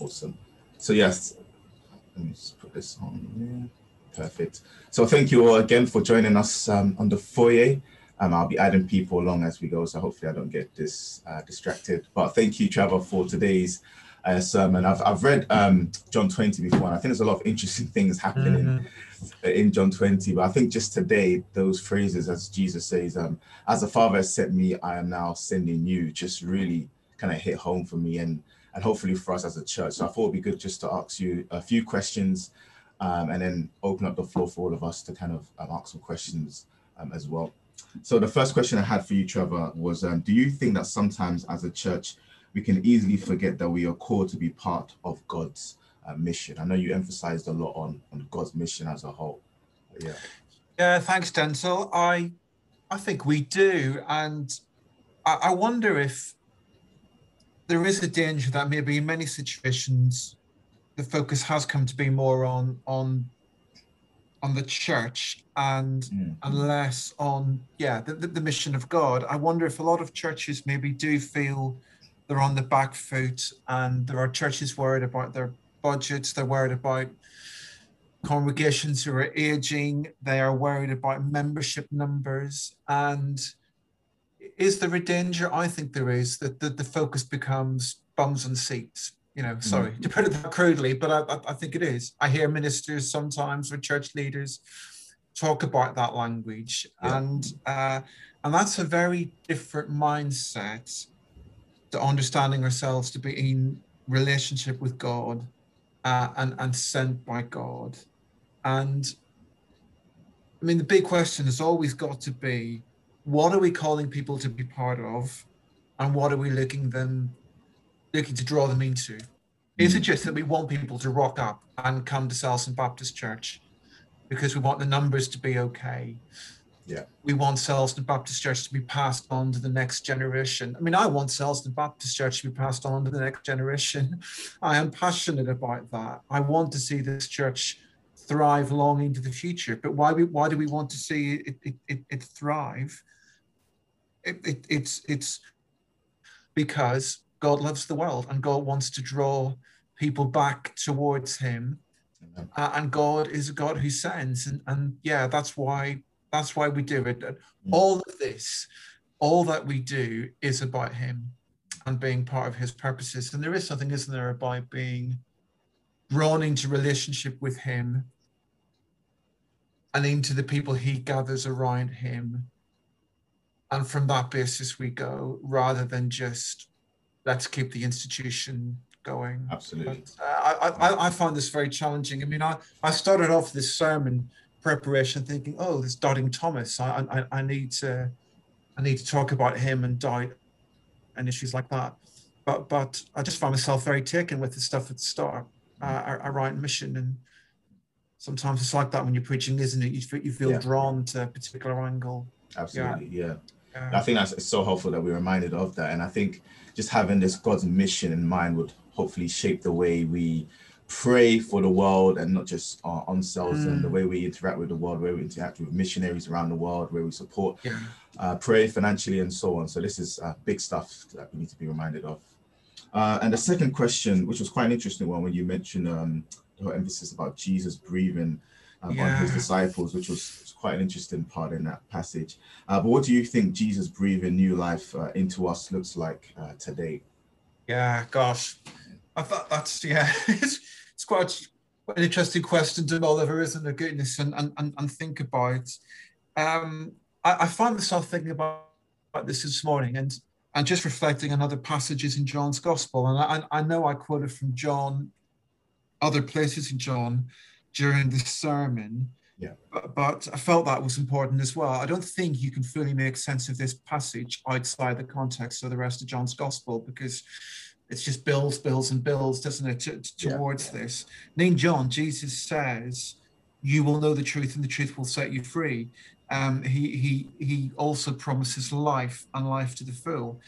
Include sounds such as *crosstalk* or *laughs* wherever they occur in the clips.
Awesome. So yes, let me just put this on there. Perfect. So thank you all again for joining us um, on the foyer. Um, I'll be adding people along as we go, so hopefully I don't get this uh, distracted. But thank you, Trevor, for today's uh, sermon. I've, I've read um, John 20 before, and I think there's a lot of interesting *laughs* things happening mm-hmm. in John 20. But I think just today, those phrases, as Jesus says, um, "As the Father has sent me, I am now sending you," just really kind of hit home for me, and and hopefully for us as a church. So I thought it'd be good just to ask you a few questions, um, and then open up the floor for all of us to kind of um, ask some questions um, as well. So the first question I had for you, Trevor, was: um, Do you think that sometimes as a church we can easily forget that we are called to be part of God's uh, mission. I know you emphasized a lot on, on God's mission as a whole. Yeah. Yeah, thanks, Denzel. I I think we do. And I, I wonder if there is a danger that maybe in many situations the focus has come to be more on on on the church and mm. and less on yeah the, the, the mission of God. I wonder if a lot of churches maybe do feel they're on the back foot, and there are churches worried about their budgets. They're worried about congregations who are aging. They are worried about membership numbers. And is there a danger? I think there is that the, the focus becomes bums and seats. You know, sorry mm. to put it that crudely, but I, I think it is. I hear ministers sometimes or church leaders talk about that language, yeah. and uh, and that's a very different mindset to understanding ourselves to be in relationship with God uh, and, and sent by God. And I mean, the big question has always got to be what are we calling people to be part of? And what are we looking them looking to draw them into? Is it mm. just that we want people to rock up and come to Selsdon Baptist Church because we want the numbers to be okay? Yeah. We want Selsdon Baptist Church to be passed on to the next generation. I mean, I want Selsdon Baptist Church to be passed on to the next generation. *laughs* I am passionate about that. I want to see this church thrive long into the future. But why we why do we want to see it it, it, it thrive? It, it, it's it's because God loves the world and God wants to draw people back towards Him. Uh, and God is a God who sends, and, and yeah, that's why that's why we do it. Mm. All of this, all that we do is about Him and being part of His purposes. And there is something, isn't there, about being drawn into relationship with Him and into the people He gathers around Him. And from that basis, we go rather than just let's keep the institution going. Absolutely. But, uh, I, I, I find this very challenging. I mean, I, I started off this sermon preparation thinking, oh, this Doubting Thomas. I, I, I need to I need to talk about him and doubt and issues like that. But but I just find myself very taken with the stuff at the start. Uh, I, write mission and sometimes it's like that when you're preaching, isn't it? You feel, you feel yeah. drawn to a particular angle. Absolutely, yeah. yeah. I think that's so helpful that we're reminded of that. And I think just having this God's mission in mind would hopefully shape the way we pray for the world and not just uh, ourselves mm. and the way we interact with the world, where we interact with missionaries around the world, where we support, yeah. uh, pray financially, and so on. So this is uh, big stuff that we need to be reminded of. Uh, and the second question, which was quite an interesting one, when you mentioned um, the emphasis about Jesus breathing um, yeah. on his disciples, which was, quite an interesting part in that passage. Uh, but what do you think Jesus breathing new life uh, into us looks like today? Yeah, gosh, I thought that's yeah. *laughs* it's quite an interesting question to mull isn't it? Goodness, and, and, and think about. Um, I, I find myself thinking about, about this this morning and and just reflecting on other passages in John's Gospel. And I, I know I quoted from John, other places in John during the sermon. Yeah. But, but, I felt that was important as well. I don't think you can fully make sense of this passage outside the context of the rest of John's Gospel because it's just builds, builds, and builds, doesn't it, to, towards yeah. this. And in John, Jesus says, "You will know the truth, and the truth will set you free." Um, he he he also promises life and life to the full.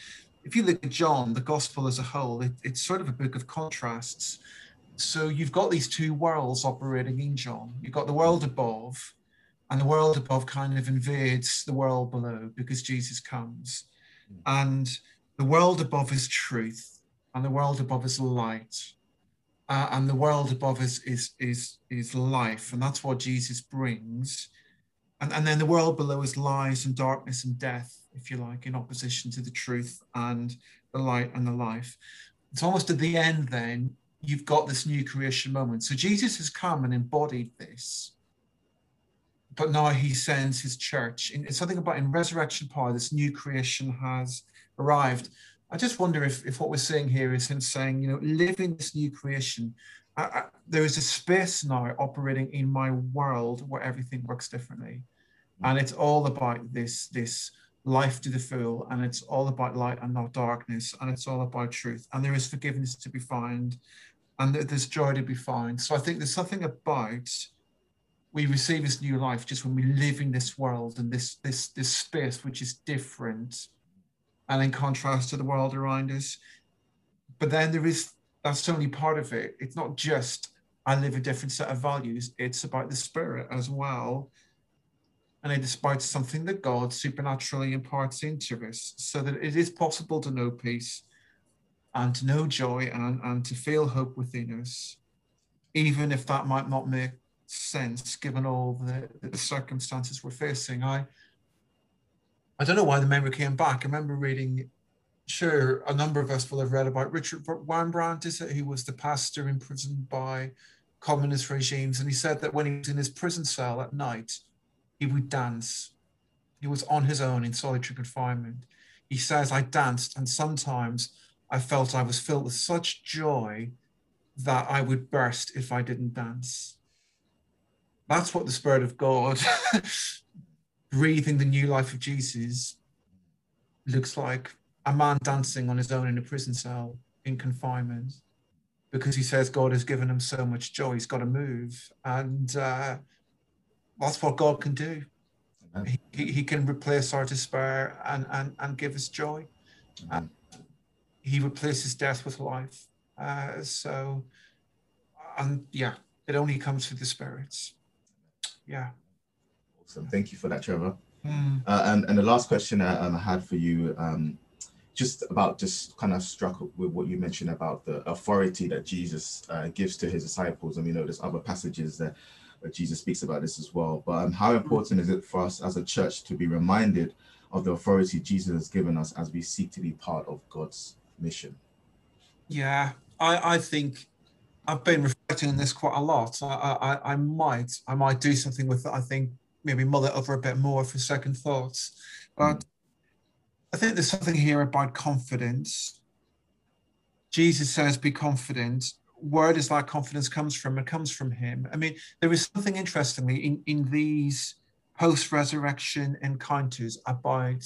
If you look at John, the Gospel as a whole, it, it's sort of a book of contrasts. So you've got these two worlds operating in John. You've got the world above, and the world above kind of invades the world below because Jesus comes, and the world above is truth and the world above is light. uh, and the world above is is is is life, and that's what Jesus brings. And, and then the world below is lies and darkness and death, if you like, in opposition to the truth and the light and the life. It's almost at the end, then, you've got this new creation moment. So Jesus has come and embodied this. But now he sends his church. It's something about in resurrection power, this new creation has arrived. I just wonder if, if what we're seeing here is him saying, you know, living this new creation, I, I, there is a space now operating in my world where everything works differently, and it's all about this this life to the full, and it's all about light and not darkness, and it's all about truth, and there is forgiveness to be found, and that there's joy to be found. So I think there's something about we receive this new life just when we live in this world and this this this space which is different and in contrast to the world around us. But then there is that's only part of it. It's not just I live a different set of values, it's about the spirit as well. And it is about something that God supernaturally imparts into us so that it is possible to know peace and to know joy and, and to feel hope within us, even if that might not make sense given all the, the circumstances we're facing. I I don't know why the memory came back. I remember reading, sure, a number of us will have read about Richard Wurmbrand, is it? He was the pastor imprisoned by communist regimes. And he said that when he was in his prison cell at night, he would dance. He was on his own in solitary confinement. He says, I danced, and sometimes I felt I was filled with such joy that I would burst if I didn't dance. That's what the Spirit of God *laughs* breathing the new life of Jesus looks like a man dancing on his own in a prison cell in confinement because he says God has given him so much joy. He's got to move. And uh, that's what God can do. He, he, can replace our despair and, and, and give us joy. And he replaces death with life. Uh, so, and yeah, it only comes through the spirits. Yeah. Awesome. Thank you for that, Trevor. Mm. Uh, and, and the last question I, um, I had for you, um, just about just kind of struck with what you mentioned about the authority that Jesus uh, gives to his disciples. And we know there's other passages that where Jesus speaks about this as well. But um, how important is it for us as a church to be reminded of the authority Jesus has given us as we seek to be part of God's mission? Yeah, I, I think I've been reflecting on this quite a lot. I, I, I might I might do something with it. I think maybe mull it over a bit more for second thoughts. But mm. I think there's something here about confidence. Jesus says, be confident. Where does that confidence comes from? It comes from him. I mean, there is something interestingly in, in these post-resurrection encounters about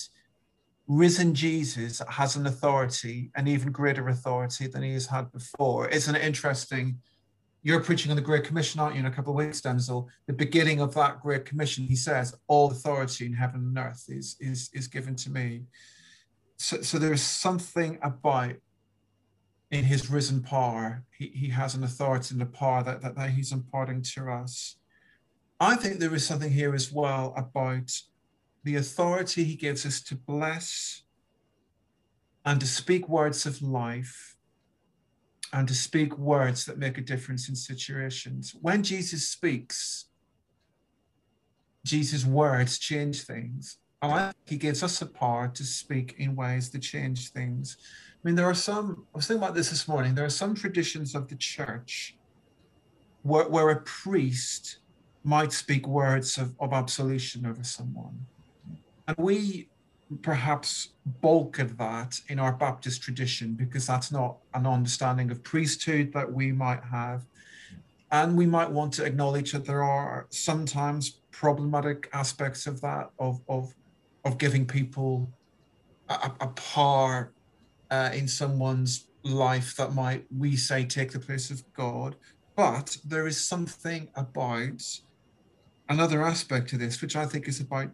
risen Jesus has an authority, an even greater authority than he has had before. Isn't it interesting? you're preaching on the Great Commission, aren't you, in a couple of weeks, Denzel? The beginning of that Great Commission, he says, all authority in heaven and earth is, is, is given to me. So, so there's something about in his risen power, he, he has an authority and a power that, that, that he's imparting to us. I think there is something here as well about the authority he gives us to bless and to speak words of life and to speak words that make a difference in situations. When Jesus speaks, Jesus' words change things. And I think he gives us the power to speak in ways that change things. I mean, there are some, I was thinking about this this morning, there are some traditions of the church where, where a priest might speak words of, of absolution over someone. And we perhaps bulk of that in our Baptist tradition because that's not an understanding of priesthood that we might have. And we might want to acknowledge that there are sometimes problematic aspects of that, of, of, of giving people a, a power uh, in someone's life that might, we say, take the place of God. But there is something about another aspect to this, which I think is about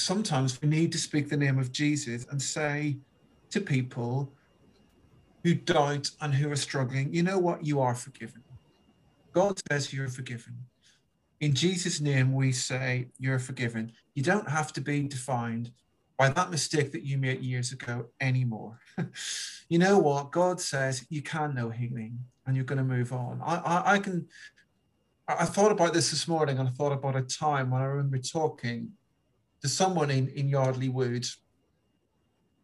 sometimes we need to speak the name of Jesus and say to people who doubt and who are struggling, you know what? You are forgiven. God says you're forgiven. In Jesus' name, we say you're forgiven. You don't have to be defined by that mistake that you made years ago anymore. *laughs* you know what? God says you can know healing and you're going to move on. I, I, I can. I thought about this this morning, and I thought about a time when I remember talking to someone in in Yardley Wood.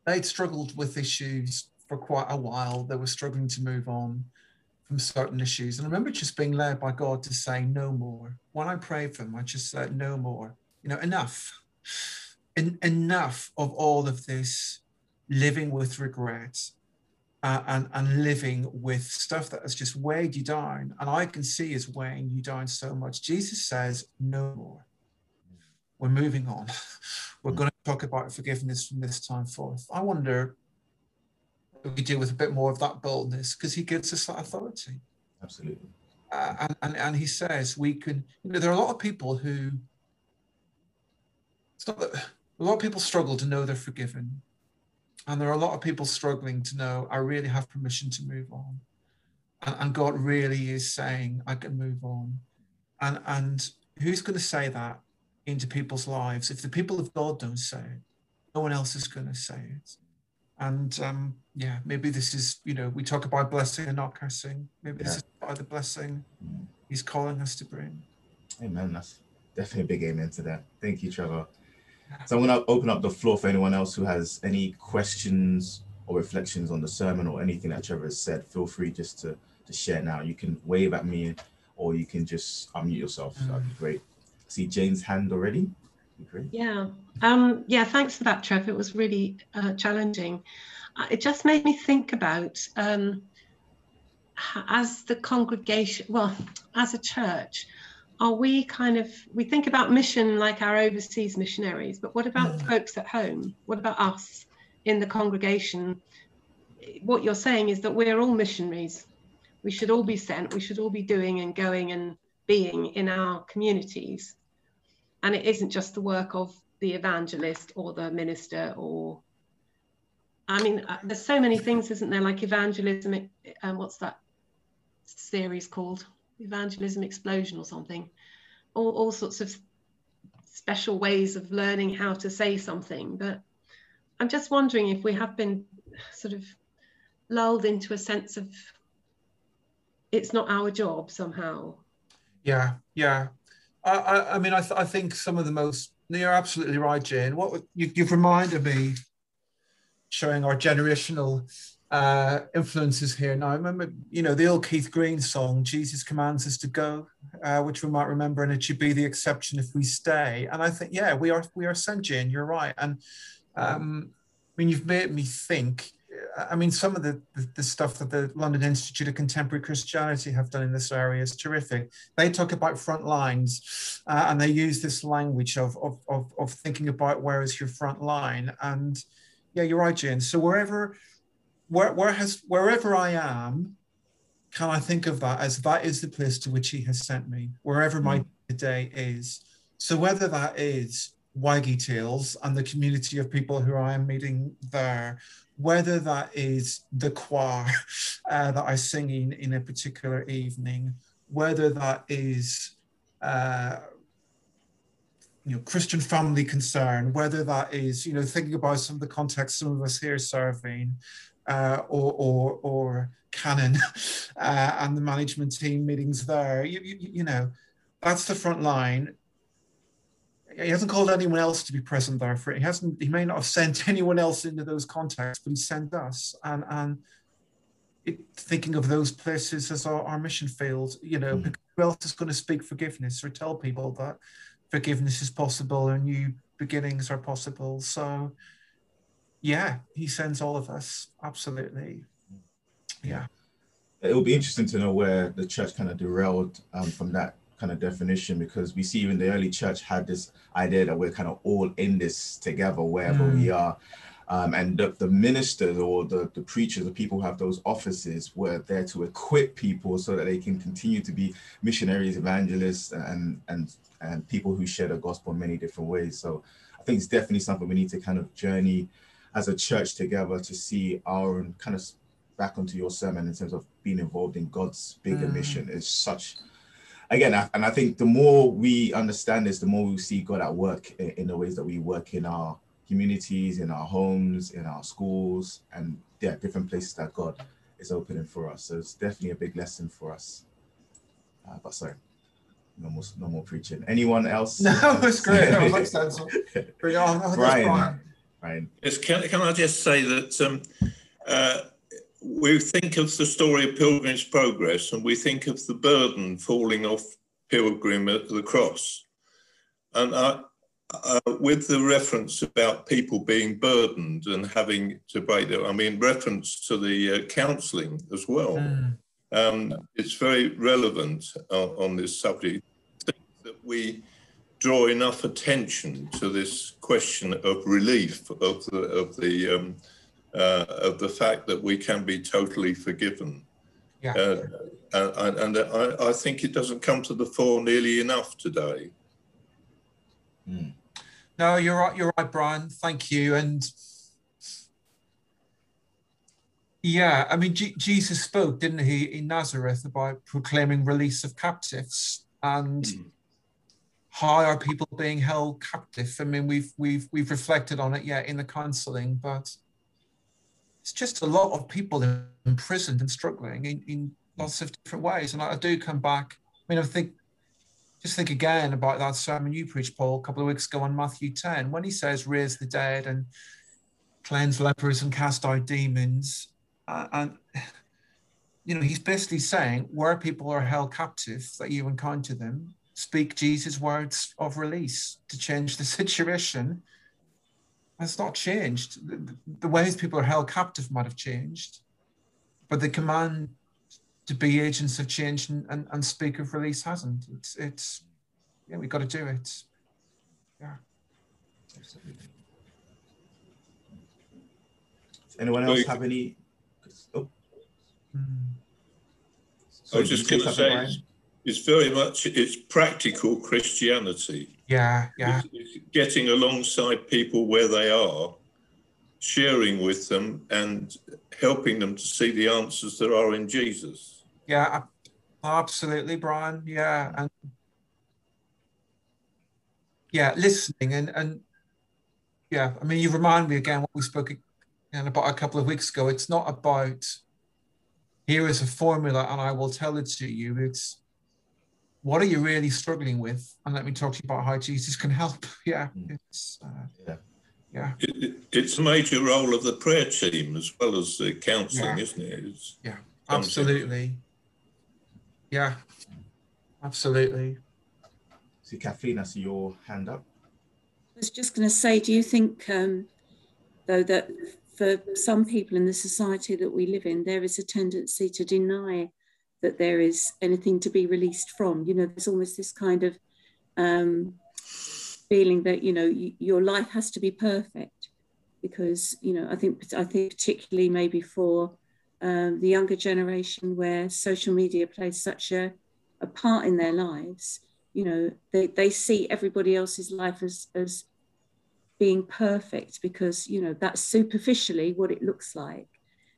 They'd struggled with issues for quite a while. They were struggling to move on from certain issues, and I remember just being led by God to say no more. When I prayed for them, I just said no more. You know, enough. En- enough of all of this living with regret uh, and, and living with stuff that has just weighed you down. And I can see is weighing you down so much. Jesus says, no more. We're moving on. *laughs* We're going to talk about forgiveness from this time forth. I wonder if we deal with a bit more of that boldness because he gives us that authority. Absolutely. Uh, and, and, and he says we can, you know, there are a lot of people who, it's not that, a lot of people struggle to know they're forgiven and there are a lot of people struggling to know, I really have permission to move on. And, and God really is saying, I can move on. And, and who's going to say that into people's lives? If the people of God don't say it, no one else is going to say it. And um, yeah, maybe this is, you know, we talk about blessing and not cursing. Maybe yeah. this is by the blessing he's calling us to bring. Amen. That's definitely a big amen to that. Thank you, Trevor. So I'm going to open up the floor for anyone else who has any questions or reflections on the sermon or anything that Trevor has said. Feel free just to, to share now. You can wave at me or you can just unmute yourself. That'd be great. I see Jane's hand already. Great. Yeah. Um, yeah. Thanks for that, Trevor. It was really uh, challenging. Uh, it just made me think about um, as the congregation, well, as a church, are we kind of we think about mission like our overseas missionaries but what about mm. folks at home what about us in the congregation what you're saying is that we're all missionaries we should all be sent we should all be doing and going and being in our communities. And it isn't just the work of the evangelist or the minister or i mean uh, there's so many things isn't there? Like evangelism and um, what's that series called? Evangelism explosion or something. All, all sorts of special ways of learning how to say something. But i'm just wondering if we have been sort of lulled into a sense of it's not our job somehow yeah yeah i i, I mean I, th- I think some of the most you're absolutely right jane what you, you've reminded me showing our generational uh, influences here. Now, I remember, you know, the old Keith Green song, Jesus commands us to go, uh, which we might remember, and it should be the exception if we stay. And I think, yeah, we are we are sent, Jane, you're right. And um, I mean, you've made me think. I mean, some of the, the, the, stuff that the London Institute of Contemporary Christianity have done in this area is terrific. They talk about front lines uh, and they use this language of, of, of, of thinking about where is your front line. And yeah, you're right, Jane. So wherever where, where has wherever I am, can I think of that as that is the place to which He has sent me, wherever my mm. day is. So whether that is Waggy Tales and the community of people who I am meeting there, whether that is the choir *laughs* uh, that I sing in in a particular evening, whether that is uh, you know Christian family concern, whether that is you know thinking about some of the context some of us here serving, uh, or, or, or Canon *laughs* uh, and the management team meetings there. You, you, you, know, that's the front line. He hasn't called anyone else to be present there for it. He hasn't. He may not have sent *laughs* anyone else into those contexts, but he sent us. And and it, thinking of those places as our, our mission field, you know, mm. who else is going to speak forgiveness or tell people that forgiveness is possible and new beginnings are possible? So yeah, he sends all of us. Absolutely. Yeah. It will be interesting to know where the church kind of derailed um, from that kind of definition because we see even the early church had this idea that we're kind of all in this together wherever mm. we are. Um, and the, the, ministers or the, the preachers, the people who have those offices were there to equip people so that they can continue to be missionaries, evangelists, and and and people who share the gospel in many different ways. So I think it's definitely something we need to kind of journey as a church together to see our own kind of back onto your sermon in terms of being involved in God's bigger mm. mission is such again and I think the more we understand this the more we see God at work in, in the ways that we work in our communities in our homes in our schools and yeah different places that God is opening for us. So it's definitely a big lesson for us. Uh, but sorry, no more, no more preaching. Anyone else? *laughs* No, it's great. No, thanks, Denzel. *laughs* Bring. Oh, Brian. Brian. Brian. Yes, can, can I just say that um, uh, we think of the story of Pilgrim's Progress and we think of the burden falling off Pilgrim at the cross. And I, uh, with the reference about people being burdened and having to break their, I mean, reference to the uh, counselling as well. Mm. Um, it's very relevant uh, on this subject that we draw enough attention to this question of relief of the of the um, uh, of the fact that we can be totally forgiven. Yeah. Uh, and, and I, I, think it doesn't come to the fore nearly enough today. Mm. No, you're right. You're right, Brian. Thank you. And yeah, I mean, G- Jesus spoke, didn't he, in Nazareth about proclaiming release of captives and. Mm. How are people being held captive? I mean, we've we've we've reflected on it, yeah, in the counselling, but it's just a lot of people imprisoned and struggling in, in lots of different ways. And I, I do come back. I mean, I think just think again about that sermon you preached, Paul, a couple of weeks ago on Matthew 10, when he says, raise the dead and cleanse lepers and cast out demons. Uh, and, you know, he's basically saying, where people are held captive, that you encounter them, speak Jesus' words of release to change the *laughs* situation. It's not changed. The, the ways people are held captive might have changed, but the command to be agents of change and, and, and speak of release hasn't. It's it's yeah, we've got to do it. Yeah. Absolutely. Does anyone else have any? Oh. Hmm. I was just going to say, it's, it's, very much it's practical Christianity. Yeah, yeah. It's, it's getting alongside people where they are, sharing with them, and helping them to see the answers that are in Jesus. Yeah, absolutely, Brian. Yeah, and yeah, listening and and yeah, I mean, you remind me again what we spoke about a couple of weeks ago. It's not about here is a formula and I will tell it to you. It's what are you really struggling with, and let me talk to you about how Jesus can help. *laughs* Yeah, mm. it's uh, yeah. Yeah. It, it's a major role of the prayer team as well as the counselling, yeah. isn't it? It's yeah, absolutely. Yeah, absolutely. See, Kathleen, I see your hand up. I was just going to say, do you think, um, though, that for some people in the society that we live in, there is a tendency to deny that there is anything to be released from? You know, there's almost this kind of um, feeling that you know your life has to be perfect because you know I think I think particularly maybe for um, the younger generation where social media plays such a, a part in their lives you know they, they see everybody else's life as as being perfect because you know that's superficially what it looks like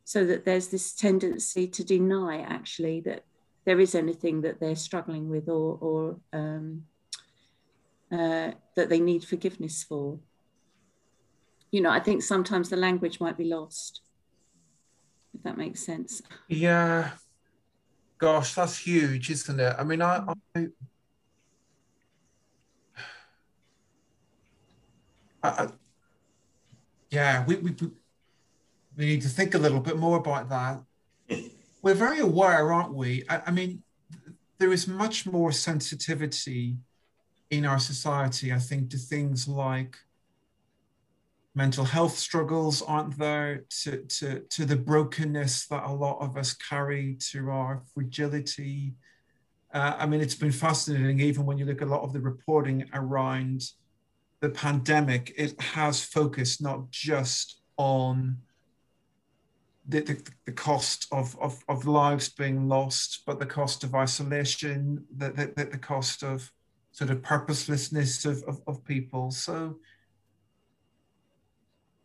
so that there's this tendency to deny actually that there is anything that they're struggling with or or um, uh, that they need forgiveness for you know i think sometimes the language might be lost if that makes sense. Yeah. Gosh, that's huge, isn't it? I mean, I, I, I yeah, we, we we need to think a little bit more about that. We're very aware, aren't we? I, I mean, there is much more sensitivity in our society, I think, to things like mental health struggles aren't there to, to, to the brokenness that a lot of us carry to our fragility. Uh, I mean, it's been fascinating, even when you look at a lot of the reporting around the pandemic, it has focused not just on the, the, the cost of, of, of lives being lost, but the cost of isolation, the, the, the cost of sort of purposelessness of, of, of people. So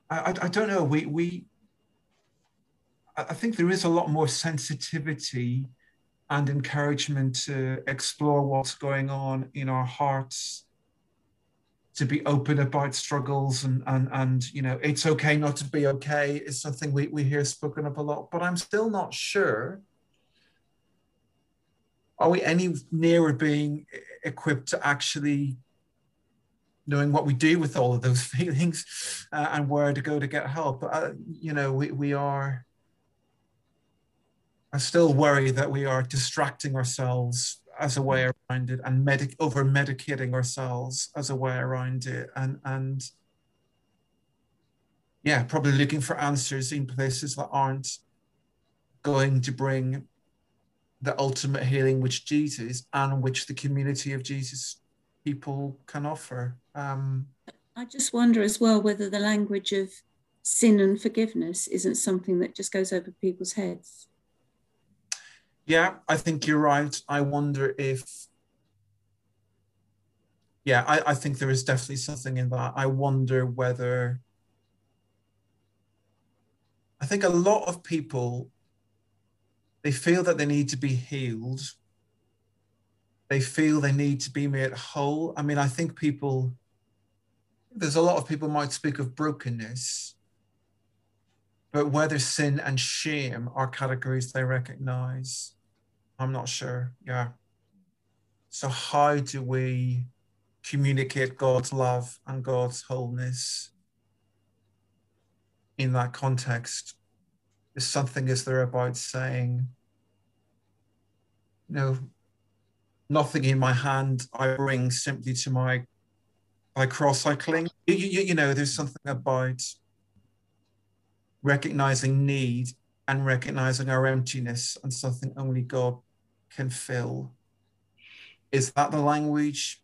I, I don't know. We we I think there is a lot more sensitivity and encouragement to explore what's going on in our hearts to be open about struggles and and and you know it's okay not to be okay is something we, we hear spoken of a lot but i'm still not sure are we any nearer being equipped to actually knowing what we do with all of those *laughs* feelings uh, and where to go to get help. Uh, you know we, we are i still worry that we are distracting ourselves as a way around it and medic over medicating ourselves as a way around it and and yeah probably looking for answers in places that aren't going to bring the ultimate healing which jesus and which the community of jesus people can offer. Um, i just wonder as well whether the language of sin and forgiveness isn't something that just goes over people's heads yeah, I think you're right. I wonder if, yeah, I, I think there is definitely something in that. I wonder whether, I think a lot of people, they feel that they need to be healed. They feel they need to be made whole. I mean, I think people, there's a lot of people might speak of brokenness, but whether sin and shame are categories they recognize, I'm not sure. Yeah. So, how do we communicate God's love and God's wholeness in that context? Is something is there about saying, you know, nothing in my hand I bring simply to my by cross I cling. You, you, you know, there's something about recognizing need and recognizing our emptiness and something only God can fill. Is that the language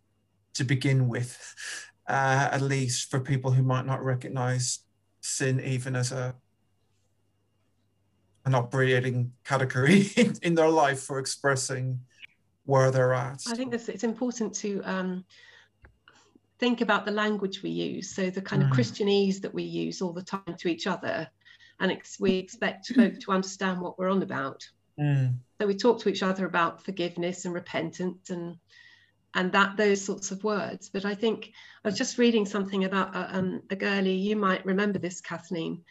to begin with, *laughs* uh, at least for people who might not recognize sin even as a an operating category *laughs* in, in their life for expressing where they're at? I think it's important to um, think about the language we use. So the kind of mm. Christianese that we use all the time to each other and ex- we expect folk to understand what we're on about. Mm. So we talk to each other about forgiveness and repentance and and that those sorts of words. But I think I was just reading something about a, uh, um, a girlie. You might remember this, Kathleen,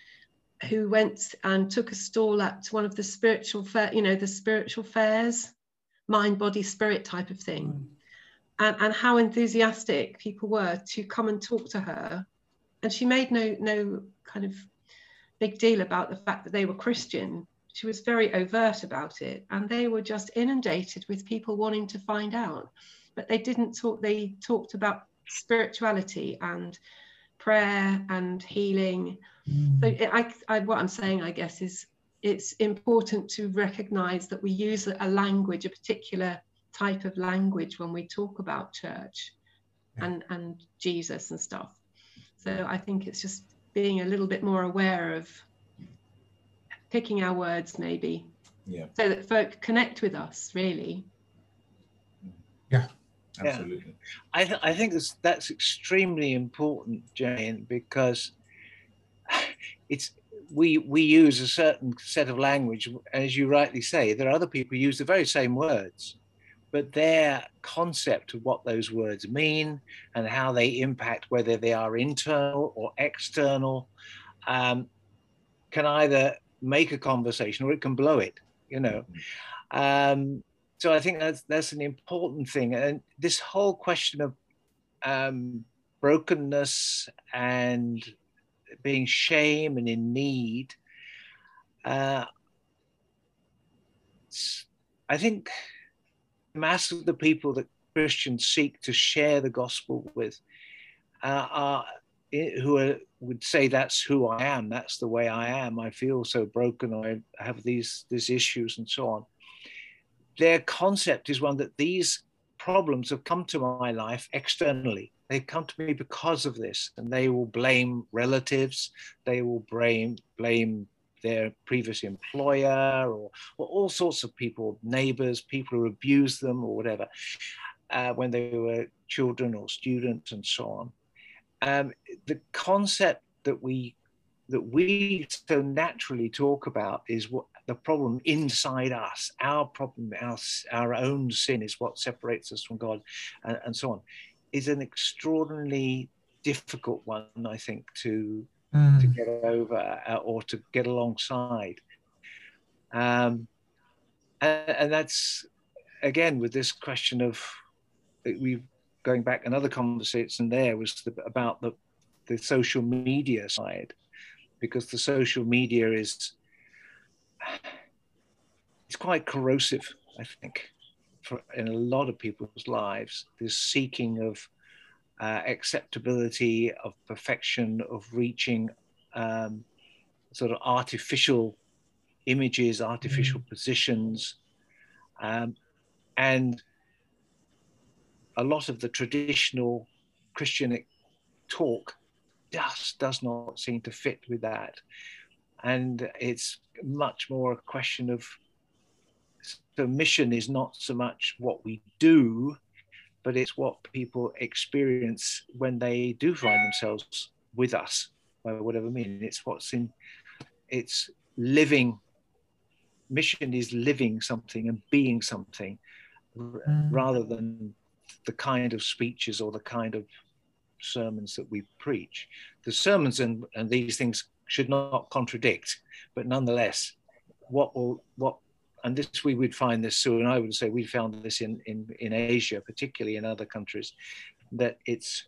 who went and took a stall at one of the spiritual fair, you know, the spiritual fairs, mind, body, spirit type of thing. Mm. And, and how enthusiastic people were to come and talk to her. And she made no no kind of big deal about the fact that they were Christian. She was very overt about it, and they were just inundated with people wanting to find out. But they didn't talk, they talked about spirituality and prayer and healing. Mm. So it, I, I, what I'm saying, I guess, is it's important to recognize that we use a language, a particular type of language when we talk about church yeah. and, and Jesus and stuff. So I think it's just being a little bit more aware of picking our words maybe. Yeah. So that folk connect with us really. Yeah. Absolutely. Yeah. I, th- I think that's, that's extremely important jane because *sighs* it's we we use a certain set of language as you rightly say. There are other people who use the very same words but their concept of what those words mean and how they impact whether they are internal or external um, can either make a conversation or it can blow it you know. Um, so i think that's that's an important thing. And this whole question of um, brokenness and being shame and in need uh, i think mass of the people that christians seek to share the gospel with uh, are who are, would say that's who I am, that's the way I am. I feel so broken. I have these these issues and so on. Their concept is one that these problems have come to my life externally. They've come to me because of this, and they will blame relatives. They will blame blame their previous employer or, or all sorts of people, neighbors, people who abused them or whatever, uh, when they were children or students and so on. Um, the concept that we that we so naturally talk about is what the problem inside us. Our problem our, our own sin is what separates us from god and, and so on is an extraordinarily difficult one, I think, to Mm. to get over uh, or to get alongside. Um, and, and that's again with this question of we going back another conversation there was the, about the the social media side because the social media is it's quite corrosive i think for in a lot of people's lives this seeking of uh, acceptability of perfection of reaching um, sort of artificial images artificial positions um, and a lot of the traditional Christian talk just does not seem to fit with that. And it's much more a question of so mission is not so much what we do, but it's what people experience when they do find themselves with us, by whatever mean. It's what's in, it's living. Mission is living something and being something Mm. rather than the kind of speeches or the kind of sermons that we preach. The sermons and, and these things should not contradict, but nonetheless, what will what and this we would find this soon. I would say we found this in, in, in Asia, particularly in other countries, that it's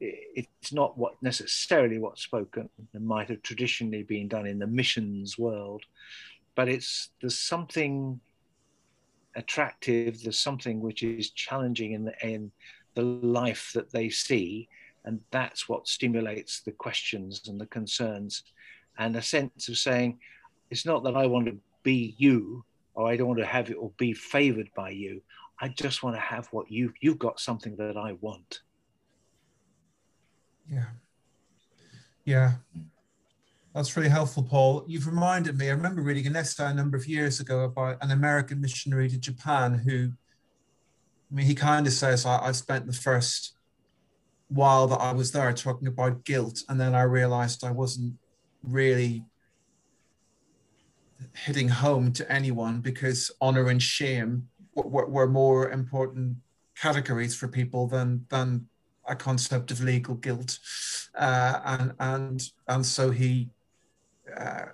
it's not what necessarily what's spoken and might have traditionally been done in the missions world, but it's there's something attractive. There's something which is challenging in the in the life that they see, and that's what stimulates the questions and the concerns, and a sense of saying, it's not that I want to be you, or I don't want to have it or be favored by you. I just want to have what you you've got something that I want. Yeah. Yeah. That's really helpful, Paul. You've reminded me, I remember reading an essay a number of years ago about an American missionary to Japan who, I mean, he kind of says, I, I spent the first while that I was there talking about guilt, and then I realized I wasn't really hitting home to anyone because honor and shame were, were more important categories for people than than a concept of legal guilt, uh, and and and so he, uh,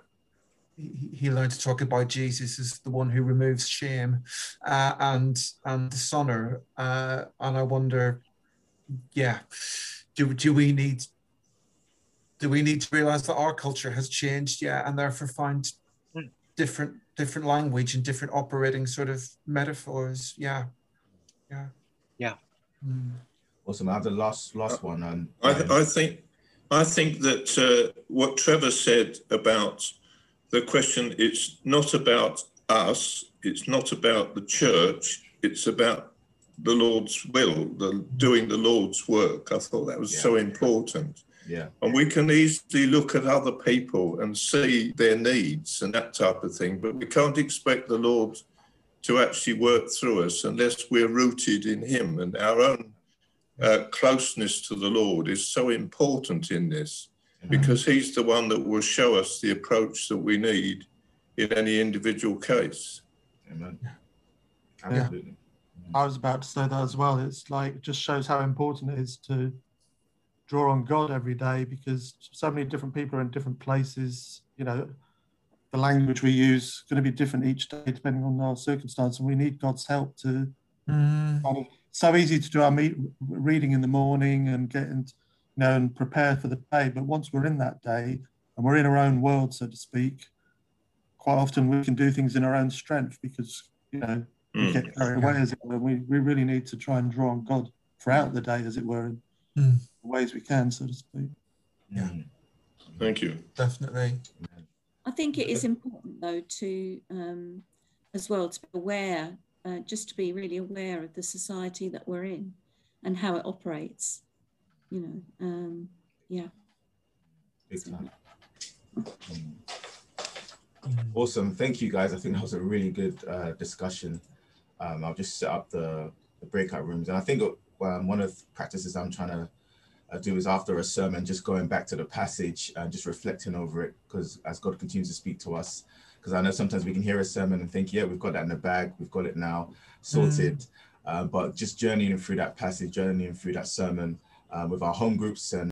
he he learned to talk about Jesus as the one who removes shame, uh, and and dishonor, uh, and I wonder, yeah, do do we need do we need to realize that our culture has changed, yeah, and therefore find different different language and different operating sort of metaphors, yeah, yeah, yeah. Mm. Awesome. I have the last last one. Um, I, th- I think I think that uh, what Trevor said about the question, it's not about us, it's not about the church, it's about the Lord's will, the doing the Lord's work. I thought that was Yeah. so important. Yeah. And we can easily look at other people and see their needs and that type of thing, but we can't expect the Lord to actually work through us unless we're rooted in Him. And our own uh, closeness to the Lord is so important in this because He's the one that will show us the approach that we need in any individual case. Amen. Absolutely. I was about to say that as well. It's like it just shows how important it is to draw on God every day because so many different people are in different places. You know, the language we use is going to be different each day depending on our circumstance, and we need God's help to Mm. kind of. So easy to do our meet, reading in the morning and getting, you know, and prepare for the day. But once we're in that day and we're in our own world, so to speak, quite often we can do things in our own strength because you know we Mm. get carried away as it were. We, we really need to try and draw on God throughout the day, as it were, in Mm. the ways we can, so to speak. Yeah. Mm. Thank you. Definitely. I think it is important, though, to um, as well to be aware, uh, just to be really aware of the society that we're in and how it operates. You know, um, yeah. Big time. Mm. Mm. Awesome. Thank you guys. I think that was a really good uh, discussion. Um, I'll just set up the, the breakout rooms. And I think um, one of the practices I'm trying to uh, do is after a sermon, just going back to the passage and just reflecting over it. Because as God continues to speak to us, because I know sometimes we can hear a sermon and think, yeah, we've got that in the bag, we've got it now sorted. uh, but just journeying through that passage, journeying through that sermon uh, with our home groups and